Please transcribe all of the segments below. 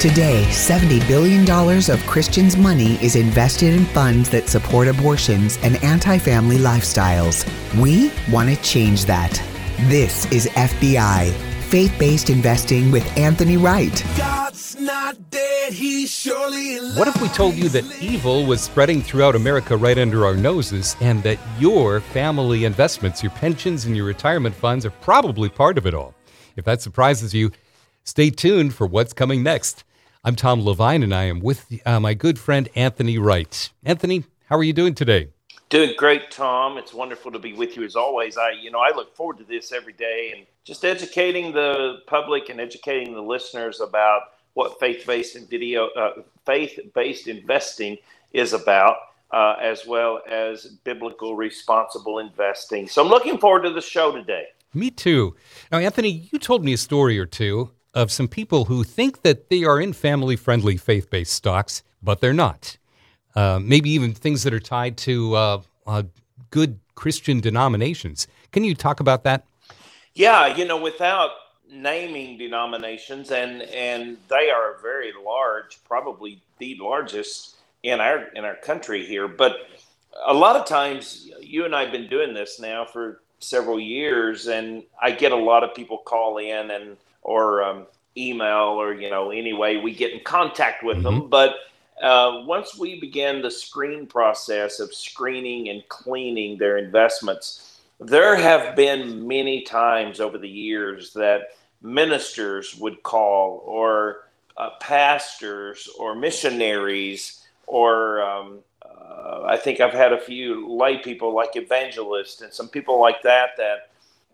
Today, $70 billion of Christians' money is invested in funds that support abortions and anti family lifestyles. We want to change that. This is FBI, faith based investing with Anthony Wright. Dead, what if we told you that evil was spreading throughout America right under our noses and that your family investments, your pensions, and your retirement funds are probably part of it all? If that surprises you, stay tuned for what's coming next. I'm Tom Levine, and I am with uh, my good friend Anthony Wright. Anthony, how are you doing today? Doing great, Tom. It's wonderful to be with you as always. I, you know, I look forward to this every day and just educating the public and educating the listeners about what faith-based and video, uh, faith-based investing is about, uh, as well as biblical responsible investing. So I'm looking forward to the show today. Me too. Now, Anthony, you told me a story or two of some people who think that they are in family friendly faith based stocks, but they're not. Uh, maybe even things that are tied to uh, uh, good Christian denominations. Can you talk about that? Yeah, you know, without naming denominations, and and they are very large, probably the largest in our in our country here. But a lot of times, you and I have been doing this now for several years, and I get a lot of people call in and or um, email or you know any way we get in contact with mm-hmm. them but uh, once we begin the screen process of screening and cleaning their investments there have been many times over the years that ministers would call or uh, pastors or missionaries or um, uh, I think I've had a few lay people like evangelists and some people like that that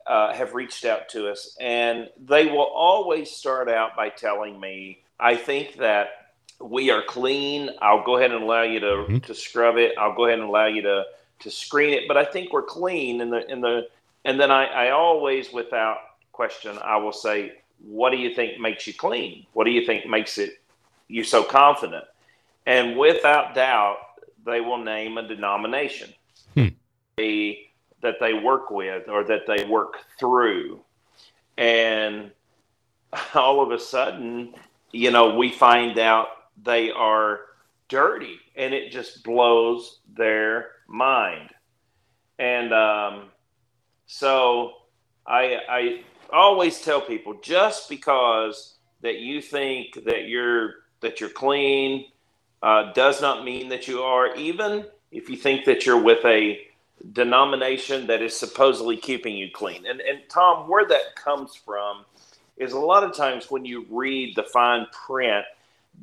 uh, have reached out to us, and they will always start out by telling me, "I think that we are clean. I'll go ahead and allow you to mm-hmm. to scrub it. I'll go ahead and allow you to to screen it, but I think we're clean." In the in the and then I, I always, without question, I will say, "What do you think makes you clean? What do you think makes it you so confident?" And without doubt, they will name a denomination. Hmm. A that they work with or that they work through. And all of a sudden, you know, we find out they are dirty and it just blows their mind. And um, so I, I always tell people just because that you think that you're that you're clean uh, does not mean that you are even if you think that you're with a denomination that is supposedly keeping you clean. And and Tom, where that comes from is a lot of times when you read the fine print,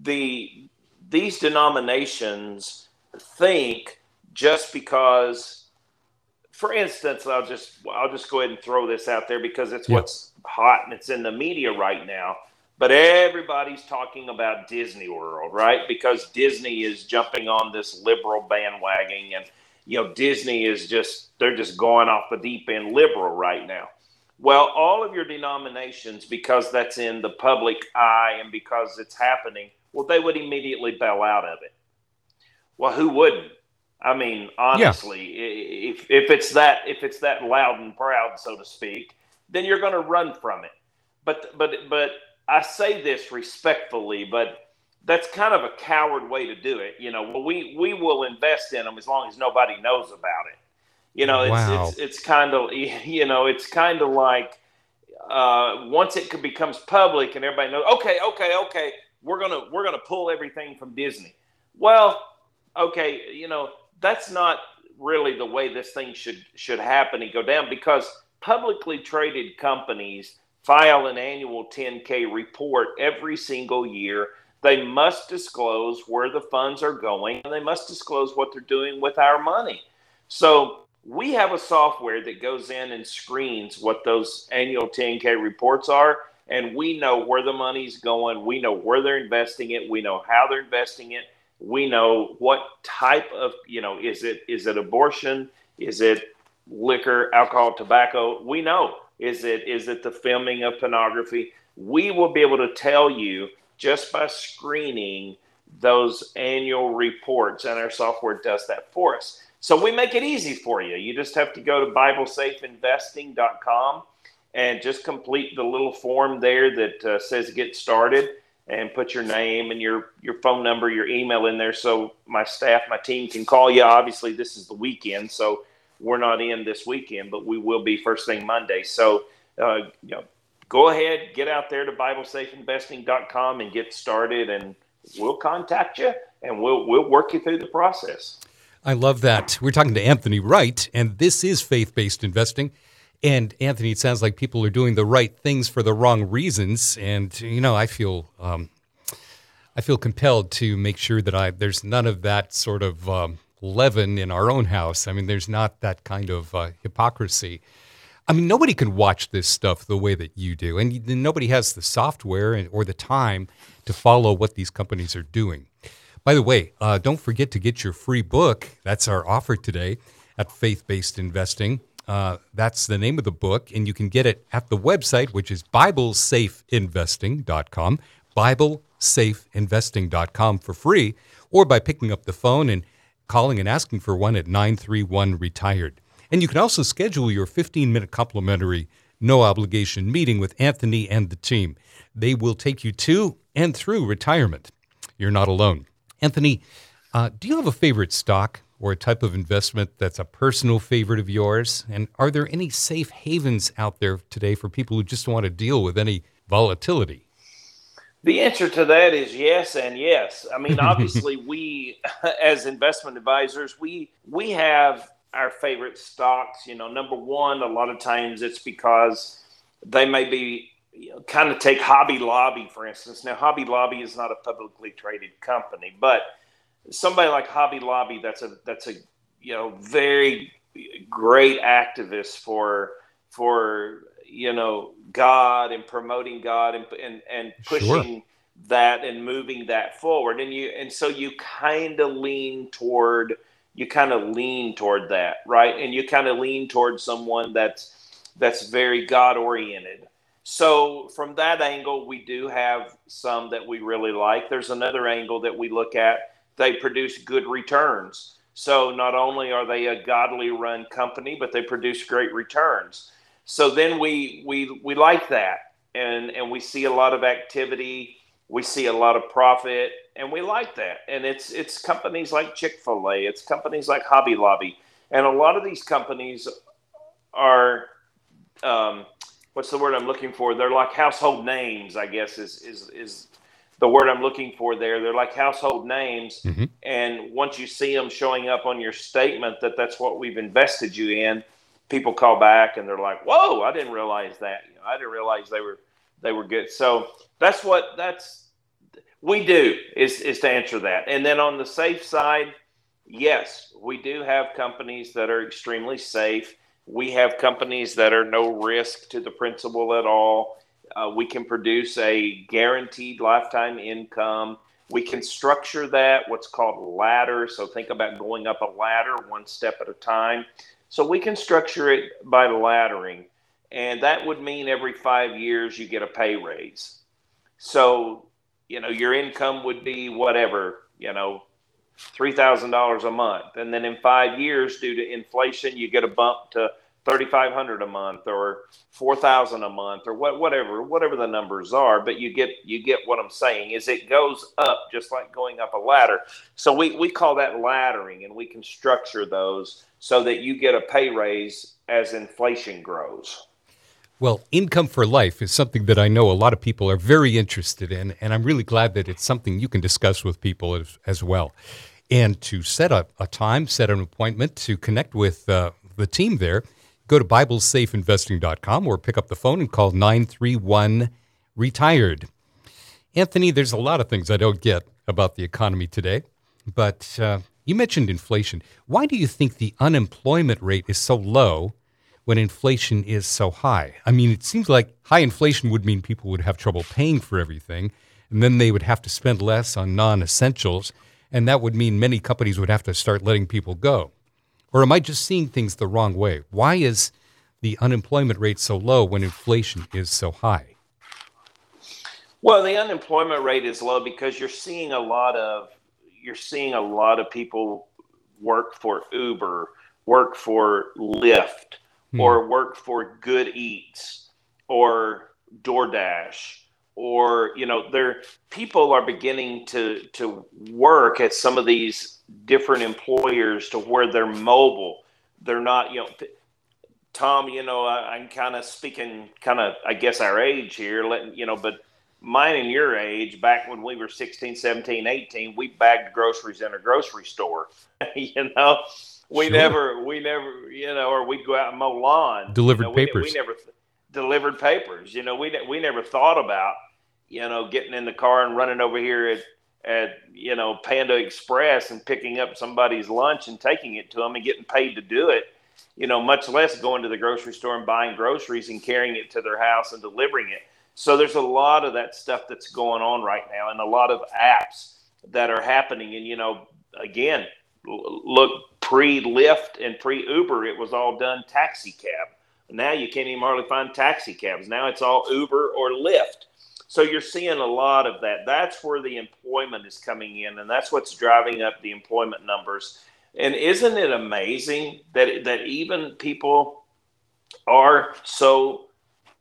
the these denominations think just because for instance, I'll just I'll just go ahead and throw this out there because it's what's hot and it's in the media right now. But everybody's talking about Disney World, right? Because Disney is jumping on this liberal bandwagon and you know, Disney is just, they're just going off the deep end liberal right now. Well, all of your denominations, because that's in the public eye and because it's happening, well, they would immediately bail out of it. Well, who wouldn't? I mean, honestly, if, if it's that if it's that loud and proud, so to speak, then you're going to run from it. But but but I say this respectfully, but that's kind of a coward way to do it. You know, well, we we will invest in them as long as nobody knows about it. You know, it's wow. it's, it's kind of you know it's kind of like uh, once it becomes public and everybody knows. Okay, okay, okay, we're gonna we're gonna pull everything from Disney. Well, okay, you know that's not really the way this thing should should happen and go down because publicly traded companies file an annual 10K report every single year they must disclose where the funds are going and they must disclose what they're doing with our money. So we have a software that goes in and screens what those annual 10K reports are. And we know where the money's going. We know where they're investing it. We know how they're investing it. We know what type of, you know, is it is it abortion? Is it liquor, alcohol, tobacco? We know. Is it is it the filming of pornography? We will be able to tell you just by screening those annual reports, and our software does that for us. So we make it easy for you. You just have to go to BibleSafeInvesting.com and just complete the little form there that uh, says get started. and put your name and your your phone number, your email in there, so my staff, my team can call you. Obviously, this is the weekend, so we're not in this weekend, but we will be first thing Monday. So, uh, you know, go ahead, get out there to BibleSafeInvesting.com and get started, and we'll contact you and we'll we'll work you through the process. I love that. We're talking to Anthony Wright, and this is faith based investing. And Anthony, it sounds like people are doing the right things for the wrong reasons. And you know, I feel um, I feel compelled to make sure that I there's none of that sort of um, leaven in our own house. I mean, there's not that kind of uh, hypocrisy. I mean, nobody can watch this stuff the way that you do, and nobody has the software or the time to follow what these companies are doing. By the way, uh, don't forget to get your free book. That's our offer today at Faith Based Investing. Uh, that's the name of the book, and you can get it at the website, which is BibleSafeInvesting.com, BibleSafeInvesting.com for free, or by picking up the phone and calling and asking for one at 931 Retired. And you can also schedule your 15 minute complimentary, no obligation meeting with Anthony and the team. They will take you to and through retirement. You're not alone. Anthony, uh, do you have a favorite stock or a type of investment that's a personal favorite of yours? And are there any safe havens out there today for people who just want to deal with any volatility? The answer to that is yes and yes. I mean, obviously, we as investment advisors, we we have our favorite stocks. You know, number one, a lot of times it's because they may be you know, kind of take Hobby Lobby, for instance. Now, Hobby Lobby is not a publicly traded company, but somebody like Hobby Lobby, that's a that's a you know very great activist for for you know God and promoting God and and, and pushing sure. that and moving that forward. And you and so you kind of lean toward you kind of lean toward that, right? And you kind of lean toward someone that's that's very God oriented so, from that angle, we do have some that we really like. There's another angle that we look at. They produce good returns. So, not only are they a godly run company, but they produce great returns. So, then we, we, we like that. And, and we see a lot of activity, we see a lot of profit, and we like that. And it's, it's companies like Chick fil A, it's companies like Hobby Lobby. And a lot of these companies are. Um, what's the word I'm looking for? They're like household names, I guess is is is the word I'm looking for there. They're like household names, mm-hmm. and once you see them showing up on your statement that that's what we've invested you in, people call back and they're like, "Whoa, I didn't realize that. You know, I didn't realize they were they were good." So that's what that's we do is is to answer that. And then on the safe side, yes, we do have companies that are extremely safe we have companies that are no risk to the principal at all. Uh, we can produce a guaranteed lifetime income. We can structure that what's called ladder. So think about going up a ladder one step at a time. So we can structure it by laddering. And that would mean every five years you get a pay raise. So, you know, your income would be whatever, you know, $3,000 a month. And then in five years, due to inflation, you get a bump to 3500 a month or 4000 a month or what, whatever, whatever the numbers are. But you get, you get what I'm saying is it goes up just like going up a ladder. So we, we call that laddering and we can structure those so that you get a pay raise as inflation grows. Well, income for life is something that I know a lot of people are very interested in, and I'm really glad that it's something you can discuss with people as, as well. And to set up a time, set an appointment to connect with uh, the team there, go to BibleSafeInvesting.com or pick up the phone and call 931 Retired. Anthony, there's a lot of things I don't get about the economy today, but uh, you mentioned inflation. Why do you think the unemployment rate is so low when inflation is so high? I mean, it seems like high inflation would mean people would have trouble paying for everything, and then they would have to spend less on non essentials, and that would mean many companies would have to start letting people go. Or am I just seeing things the wrong way? Why is the unemployment rate so low when inflation is so high? Well, the unemployment rate is low because you're seeing a lot of you're seeing a lot of people work for Uber, work for Lyft, hmm. or work for Good Eats or DoorDash or you know there people are beginning to to work at some of these different employers to where they're mobile they're not you know tom you know I, i'm kind of speaking kind of i guess our age here letting you know but mine and your age back when we were 16 17 18 we bagged groceries in a grocery store you know we sure. never we never you know or we'd go out and mow lawn delivered you know, papers we, we never delivered papers. You know, we we never thought about you know getting in the car and running over here at at you know Panda Express and picking up somebody's lunch and taking it to them and getting paid to do it. You know, much less going to the grocery store and buying groceries and carrying it to their house and delivering it. So there's a lot of that stuff that's going on right now, and a lot of apps that are happening. And you know, again, look pre Lyft and pre Uber, it was all done taxi cab now you can't even hardly find taxi cabs. Now it's all Uber or Lyft. So you're seeing a lot of that. That's where the employment is coming in, and that's what's driving up the employment numbers. And isn't it amazing that that even people are so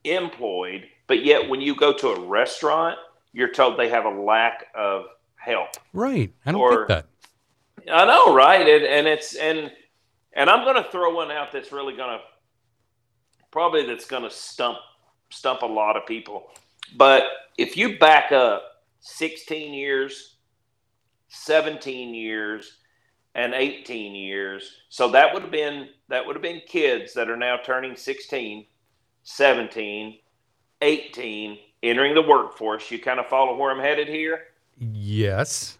employed, but yet when you go to a restaurant, you're told they have a lack of help. Right. I don't or, get that. I know, right? And, and it's and and I'm going to throw one out that's really going to probably that's going to stump stump a lot of people. But if you back up 16 years, 17 years, and 18 years, so that would have been that would have been kids that are now turning 16, 17, 18, entering the workforce. You kind of follow where I'm headed here? Yes.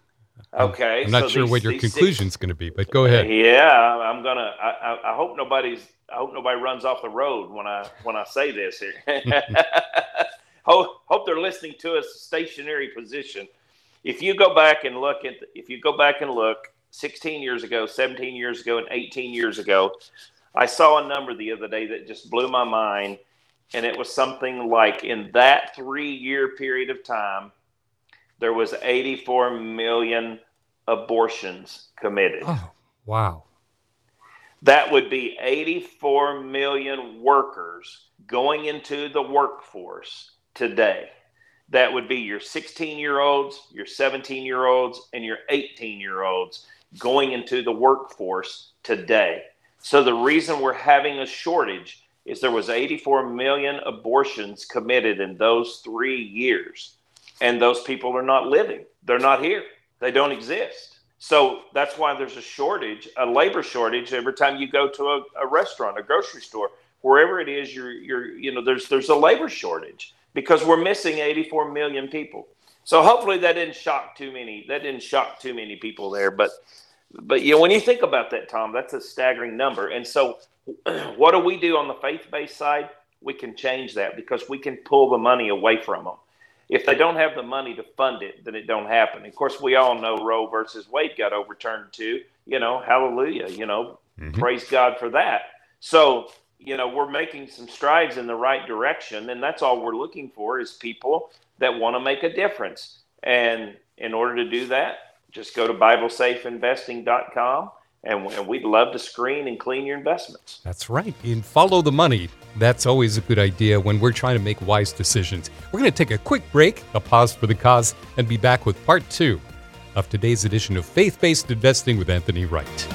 Okay. I'm not so sure these, what your conclusion is going to be, but go ahead. Yeah, I'm gonna. I, I, hope nobody's. I hope nobody runs off the road when I when I say this here. hope hope they're listening to us stationary position. If you go back and look at, if you go back and look, 16 years ago, 17 years ago, and 18 years ago, I saw a number the other day that just blew my mind, and it was something like in that three year period of time there was 84 million abortions committed. Oh, wow. That would be 84 million workers going into the workforce today. That would be your 16 year olds, your 17 year olds, and your 18 year olds going into the workforce today. So the reason we're having a shortage is there was 84 million abortions committed in those 3 years and those people are not living. They're not here. They don't exist. So that's why there's a shortage, a labor shortage every time you go to a, a restaurant, a grocery store, wherever it is, you're, you're, you know, there's, there's a labor shortage because we're missing 84 million people. So hopefully that didn't shock too many. That didn't shock too many people there. But, but you know, when you think about that, Tom, that's a staggering number. And so, what do we do on the faith-based side? We can change that because we can pull the money away from them if they don't have the money to fund it, then it don't happen. Of course, we all know Roe versus Wade got overturned too. You know, hallelujah. You know, mm-hmm. praise God for that. So, you know, we're making some strides in the right direction, and that's all we're looking for is people that want to make a difference. And in order to do that, just go to BibleSafeInvesting.com and, and we'd love to screen and clean your investments. That's right. And follow the money. That's always a good idea when we're trying to make wise decisions. We're going to take a quick break, a pause for the cause, and be back with part two of today's edition of Faith Based Investing with Anthony Wright.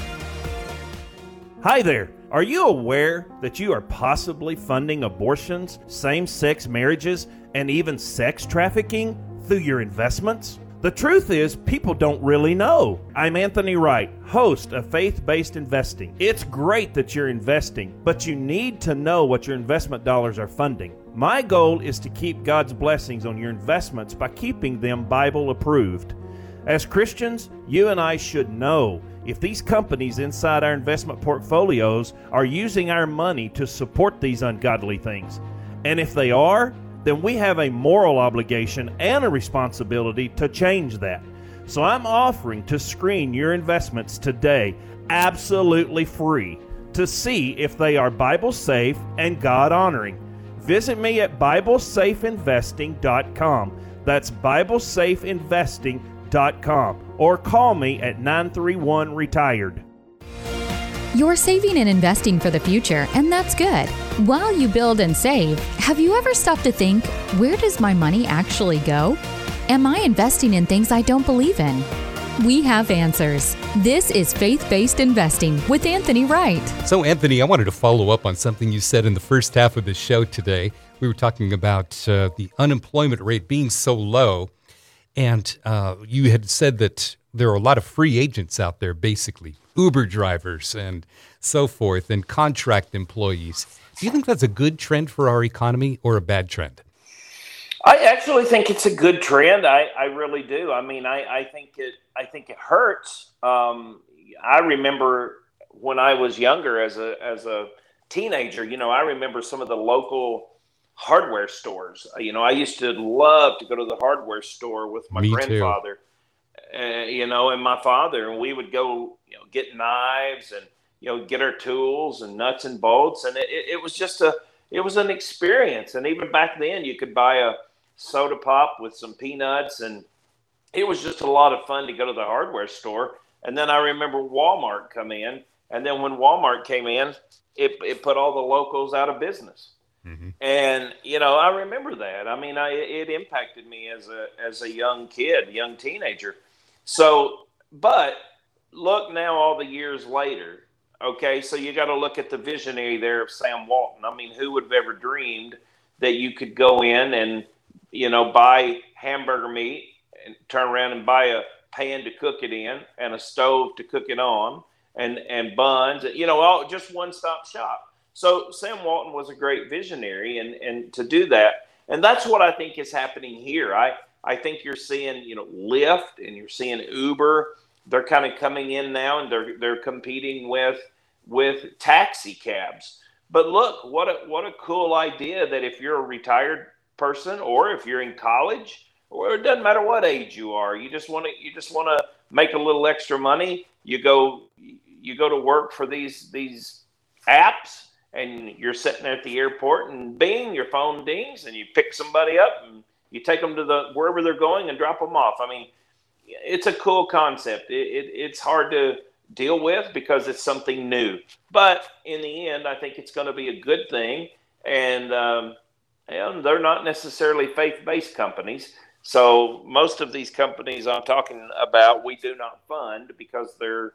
Hi there. Are you aware that you are possibly funding abortions, same sex marriages, and even sex trafficking through your investments? The truth is, people don't really know. I'm Anthony Wright, host of Faith Based Investing. It's great that you're investing, but you need to know what your investment dollars are funding. My goal is to keep God's blessings on your investments by keeping them Bible approved. As Christians, you and I should know if these companies inside our investment portfolios are using our money to support these ungodly things. And if they are, then we have a moral obligation and a responsibility to change that. So I'm offering to screen your investments today absolutely free to see if they are Bible safe and God honoring. Visit me at BibleSafeInvesting.com. That's BibleSafeInvesting.com or call me at 931 Retired. You're saving and investing for the future, and that's good. While you build and save, have you ever stopped to think, where does my money actually go? Am I investing in things I don't believe in? We have answers. This is Faith Based Investing with Anthony Wright. So, Anthony, I wanted to follow up on something you said in the first half of the show today. We were talking about uh, the unemployment rate being so low, and uh, you had said that there are a lot of free agents out there, basically Uber drivers and so forth, and contract employees. Do you think that's a good trend for our economy or a bad trend? I actually think it's a good trend. I, I really do. I mean, I, I think it I think it hurts. Um, I remember when I was younger as a as a teenager, you know, I remember some of the local hardware stores. You know, I used to love to go to the hardware store with my Me grandfather, uh, you know, and my father, and we would go, you know, get knives and you know, get our tools and nuts and bolts. And it, it was just a, it was an experience. And even back then, you could buy a soda pop with some peanuts, and it was just a lot of fun to go to the hardware store. And then I remember Walmart come in, and then when Walmart came in, it, it put all the locals out of business. Mm-hmm. And you know, I remember that. I mean, I, it impacted me as a as a young kid, young teenager. So, but look now, all the years later, Okay, so you got to look at the visionary there of Sam Walton. I mean, who would have ever dreamed that you could go in and you know buy hamburger meat and turn around and buy a pan to cook it in and a stove to cook it on and and buns, you know, all just one stop shop. So Sam Walton was a great visionary and and to do that, and that's what I think is happening here. I I think you're seeing you know Lyft and you're seeing Uber they're kind of coming in now and they're they're competing with with taxi cabs. But look, what a what a cool idea that if you're a retired person or if you're in college or it doesn't matter what age you are, you just want to you just want to make a little extra money, you go you go to work for these these apps and you're sitting at the airport and bing your phone dings and you pick somebody up and you take them to the wherever they're going and drop them off. I mean, it's a cool concept. It, it, it's hard to deal with because it's something new. But in the end, I think it's going to be a good thing. And, um, and they're not necessarily faith based companies. So most of these companies I'm talking about, we do not fund because they're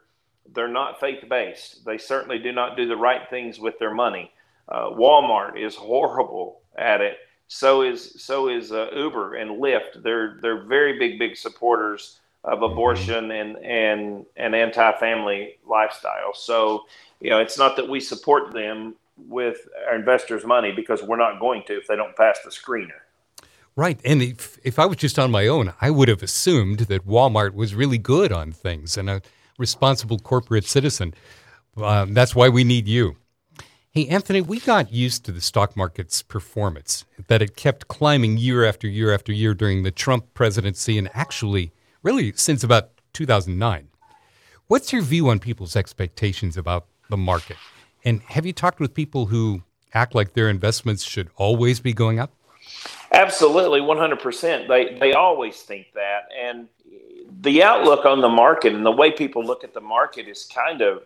they're not faith based. They certainly do not do the right things with their money. Uh, Walmart is horrible at it. So is so is uh, Uber and Lyft. They're they're very big big supporters of abortion and and an anti-family lifestyle. So, you know, it's not that we support them with our investors' money because we're not going to if they don't pass the screener. Right. And if, if I was just on my own, I would have assumed that Walmart was really good on things and a responsible corporate citizen. Um, that's why we need you. Hey, Anthony, we got used to the stock market's performance, that it kept climbing year after year after year during the Trump presidency and actually really since about 2009. What's your view on people's expectations about the market? And have you talked with people who act like their investments should always be going up? Absolutely, 100%. They, they always think that. And the outlook on the market and the way people look at the market is kind of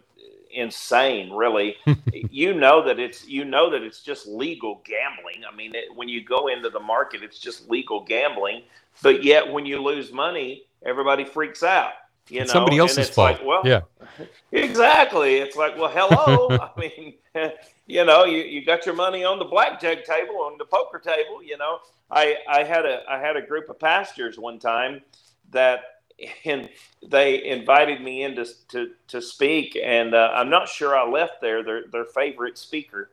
insane really you know that it's you know that it's just legal gambling i mean it, when you go into the market it's just legal gambling but yet when you lose money everybody freaks out. You know, somebody else's fault. Like, well, yeah, exactly. It's like, well, hello. I mean, you know, you, you got your money on the blackjack table, on the poker table. You know, I I had a I had a group of pastors one time that and they invited me in to to, to speak, and uh, I'm not sure I left there their their favorite speaker,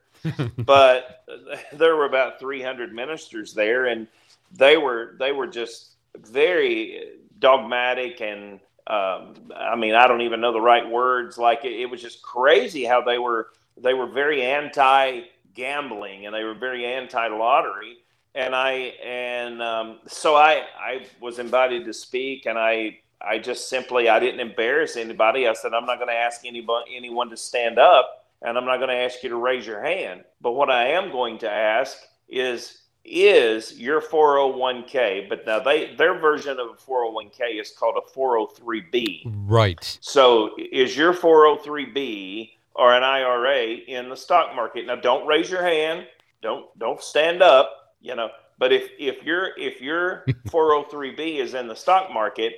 but there were about 300 ministers there, and they were they were just very dogmatic and um, I mean I don't even know the right words. Like it, it was just crazy how they were they were very anti gambling and they were very anti lottery. And I and um, so I I was invited to speak and I I just simply I didn't embarrass anybody. I said I'm not going to ask anybody anyone to stand up and I'm not going to ask you to raise your hand. But what I am going to ask is is your 401k, but now they their version of a 401k is called a 403b. Right. So is your 403b or an IRA in the stock market. Now, don't raise your hand. Don't don't stand up. You know, but if if your if your 403b is in the stock market,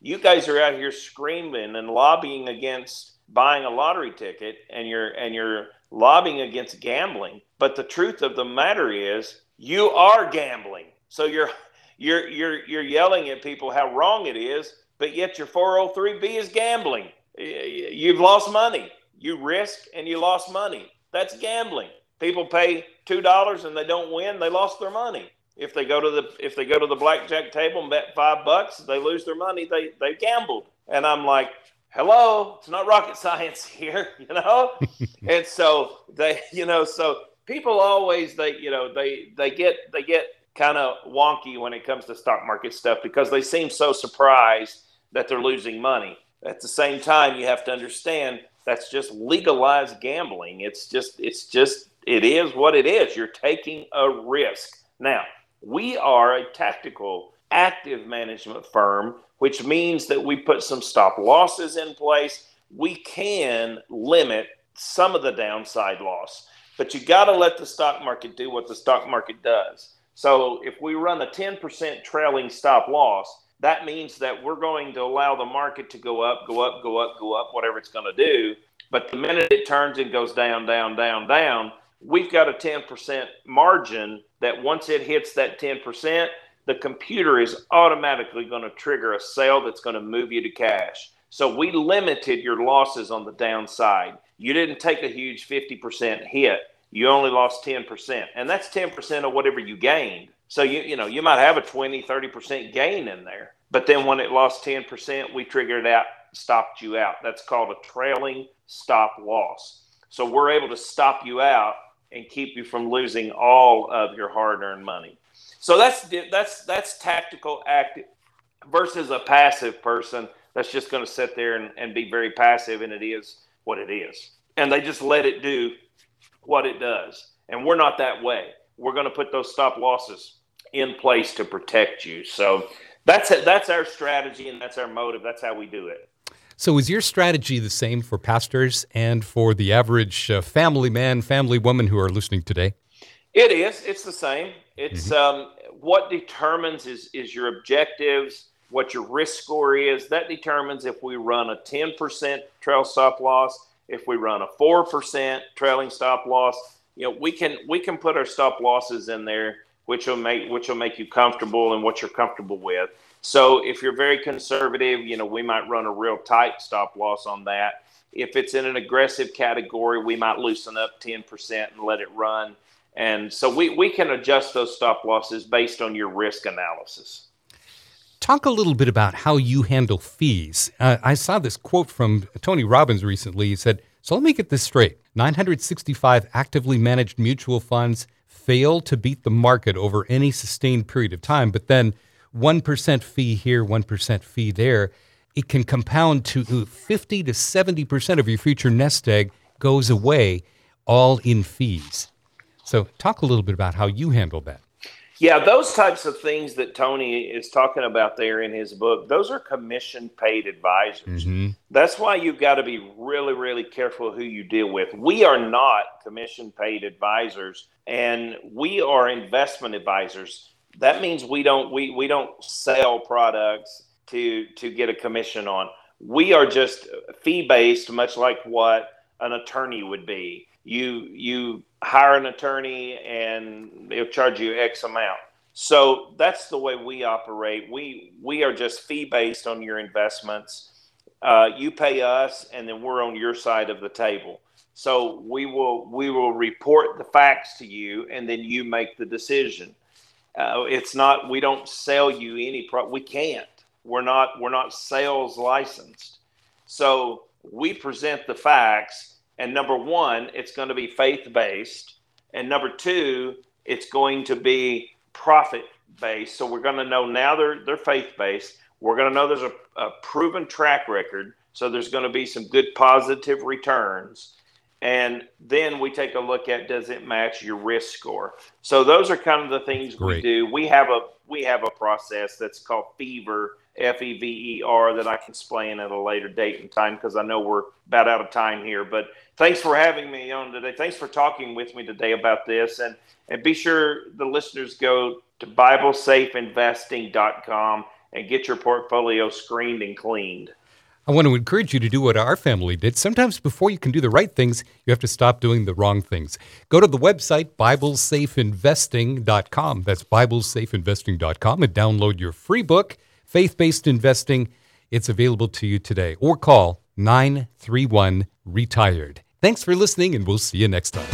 you guys are out here screaming and lobbying against buying a lottery ticket, and you're and you're lobbying against gambling. But the truth of the matter is, you are gambling. So you're you're you're you're yelling at people how wrong it is, but yet your 403b is gambling. You've lost money. You risk and you lost money. That's gambling. People pay two dollars and they don't win, they lost their money. If they go to the if they go to the blackjack table and bet five bucks, they lose their money. They they gambled. And I'm like, hello, it's not rocket science here, you know. and so they, you know, so people always they, you know, they they get they get kind of wonky when it comes to stock market stuff because they seem so surprised that they're losing money. At the same time, you have to understand that's just legalized gambling. It's just it's just it is what it is. You're taking a risk. Now, we are a tactical active management firm, which means that we put some stop losses in place. We can limit some of the downside loss, but you got to let the stock market do what the stock market does. So if we run a 10% trailing stop loss, that means that we're going to allow the market to go up, go up, go up, go up, whatever it's going to do. But the minute it turns and goes down, down, down, down, we've got a 10% margin that once it hits that 10%, the computer is automatically going to trigger a sale that's going to move you to cash. So we limited your losses on the downside. You didn't take a huge 50% hit you only lost 10%. And that's 10% of whatever you gained. So you you know, you might have a 20, 30% gain in there. But then when it lost 10%, we triggered out, stopped you out. That's called a trailing stop loss. So we're able to stop you out and keep you from losing all of your hard-earned money. So that's that's that's tactical active versus a passive person that's just going to sit there and, and be very passive and it is what it is. And they just let it do what it does. And we're not that way. We're going to put those stop losses in place to protect you. So that's it. That's our strategy and that's our motive. That's how we do it. So, is your strategy the same for pastors and for the average uh, family man, family woman who are listening today? It is. It's the same. It's mm-hmm. um, what determines is is your objectives, what your risk score is. That determines if we run a ten percent trail stop loss if we run a four percent trailing stop loss, you know, we can we can put our stop losses in there, which will make which will make you comfortable and what you're comfortable with. So if you're very conservative, you know, we might run a real tight stop loss on that. If it's in an aggressive category, we might loosen up 10% and let it run. And so we, we can adjust those stop losses based on your risk analysis. Talk a little bit about how you handle fees. Uh, I saw this quote from Tony Robbins recently. He said, So let me get this straight 965 actively managed mutual funds fail to beat the market over any sustained period of time, but then 1% fee here, 1% fee there. It can compound to 50 to 70% of your future nest egg goes away all in fees. So, talk a little bit about how you handle that. Yeah, those types of things that Tony is talking about there in his book, those are commission paid advisors. Mm-hmm. That's why you've got to be really, really careful who you deal with. We are not commission paid advisors and we are investment advisors. That means we don't we, we don't sell products to to get a commission on. We are just fee based, much like what an attorney would be you you hire an attorney and they'll charge you X amount. So that's the way we operate. We we are just fee based on your investments. Uh, you pay us, and then we're on your side of the table. So we will we will report the facts to you, and then you make the decision. Uh, it's not we don't sell you any pro. We can't. We're not we're not sales licensed. So we present the facts and number one, it's going to be faith based. And number two, it's going to be profit based. So we're going to know now they're, they're faith based. We're going to know there's a, a proven track record. So there's going to be some good positive returns. And then we take a look at does it match your risk score? So those are kind of the things Great. we do. We have a we have a process that's called Fever, F E V E R that I can explain at a later date and time because I know we're about out of time here. But thanks for having me on today. Thanks for talking with me today about this. And, and be sure the listeners go to BibleSafeInvesting.com and get your portfolio screened and cleaned. I want to encourage you to do what our family did. Sometimes before you can do the right things, you have to stop doing the wrong things. Go to the website, BibleSafeInvesting.com. That's BibleSafeInvesting.com and download your free book, Faith Based Investing. It's available to you today. Or call 931 Retired. Thanks for listening, and we'll see you next time.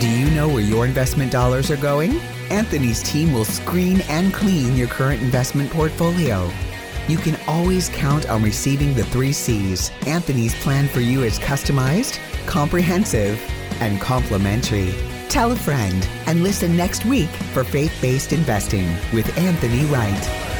Do you know where your investment dollars are going? Anthony's team will screen and clean your current investment portfolio. You can always count on receiving the three C's. Anthony's plan for you is customized, comprehensive, and complimentary. Tell a friend and listen next week for Faith Based Investing with Anthony Wright.